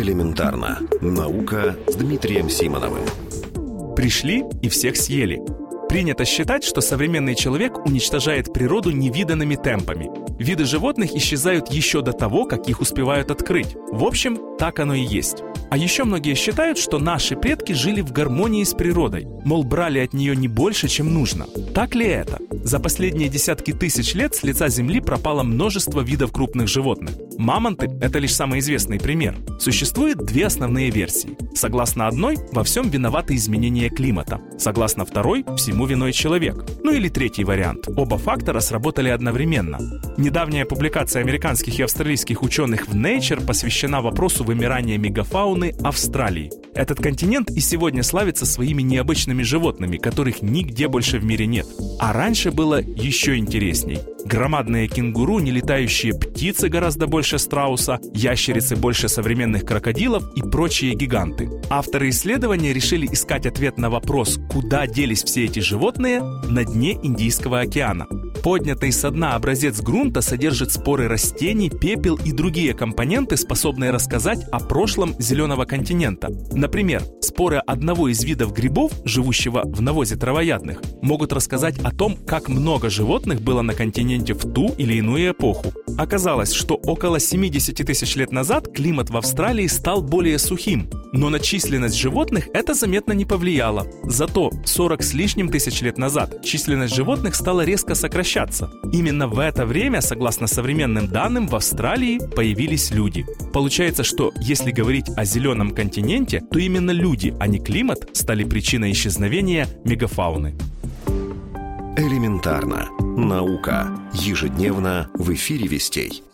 Элементарно. Наука с Дмитрием Симоновым. Пришли и всех съели. Принято считать, что современный человек уничтожает природу невиданными темпами. Виды животных исчезают еще до того, как их успевают открыть. В общем, так оно и есть. А еще многие считают, что наши предки жили в гармонии с природой, мол, брали от нее не больше, чем нужно. Так ли это? За последние десятки тысяч лет с лица Земли пропало множество видов крупных животных. Мамонты – это лишь самый известный пример. Существует две основные версии. Согласно одной, во всем виноваты изменения климата. Согласно второй, всему виной человек. Ну или третий вариант. Оба фактора сработали одновременно. Недавняя публикация американских и австралийских ученых в Nature посвящена вопросу вымирания мегафауны фауны Австралии. Этот континент и сегодня славится своими необычными животными, которых нигде больше в мире нет. А раньше было еще интересней. Громадные кенгуру, нелетающие птицы гораздо больше страуса, ящерицы больше современных крокодилов и прочие гиганты. Авторы исследования решили искать ответ на вопрос, куда делись все эти животные, на дне Индийского океана. Поднятый со дна образец грунта содержит споры растений, пепел и другие компоненты, способные рассказать о прошлом зеленого континента. Например, споры одного из видов грибов, живущего в навозе травоядных, могут рассказать о том, как много животных было на континенте в ту или иную эпоху. Оказалось, что около 70 тысяч лет назад климат в Австралии стал более сухим, но на численность животных это заметно не повлияло. Зато 40 с лишним тысяч лет назад численность животных стала резко сокращаться. Именно в это время, согласно современным данным, в Австралии появились люди. Получается, что если говорить о зеленом континенте, то именно люди, а не климат, стали причиной исчезновения мегафауны. Элементарно. Наука. Ежедневно в эфире вестей.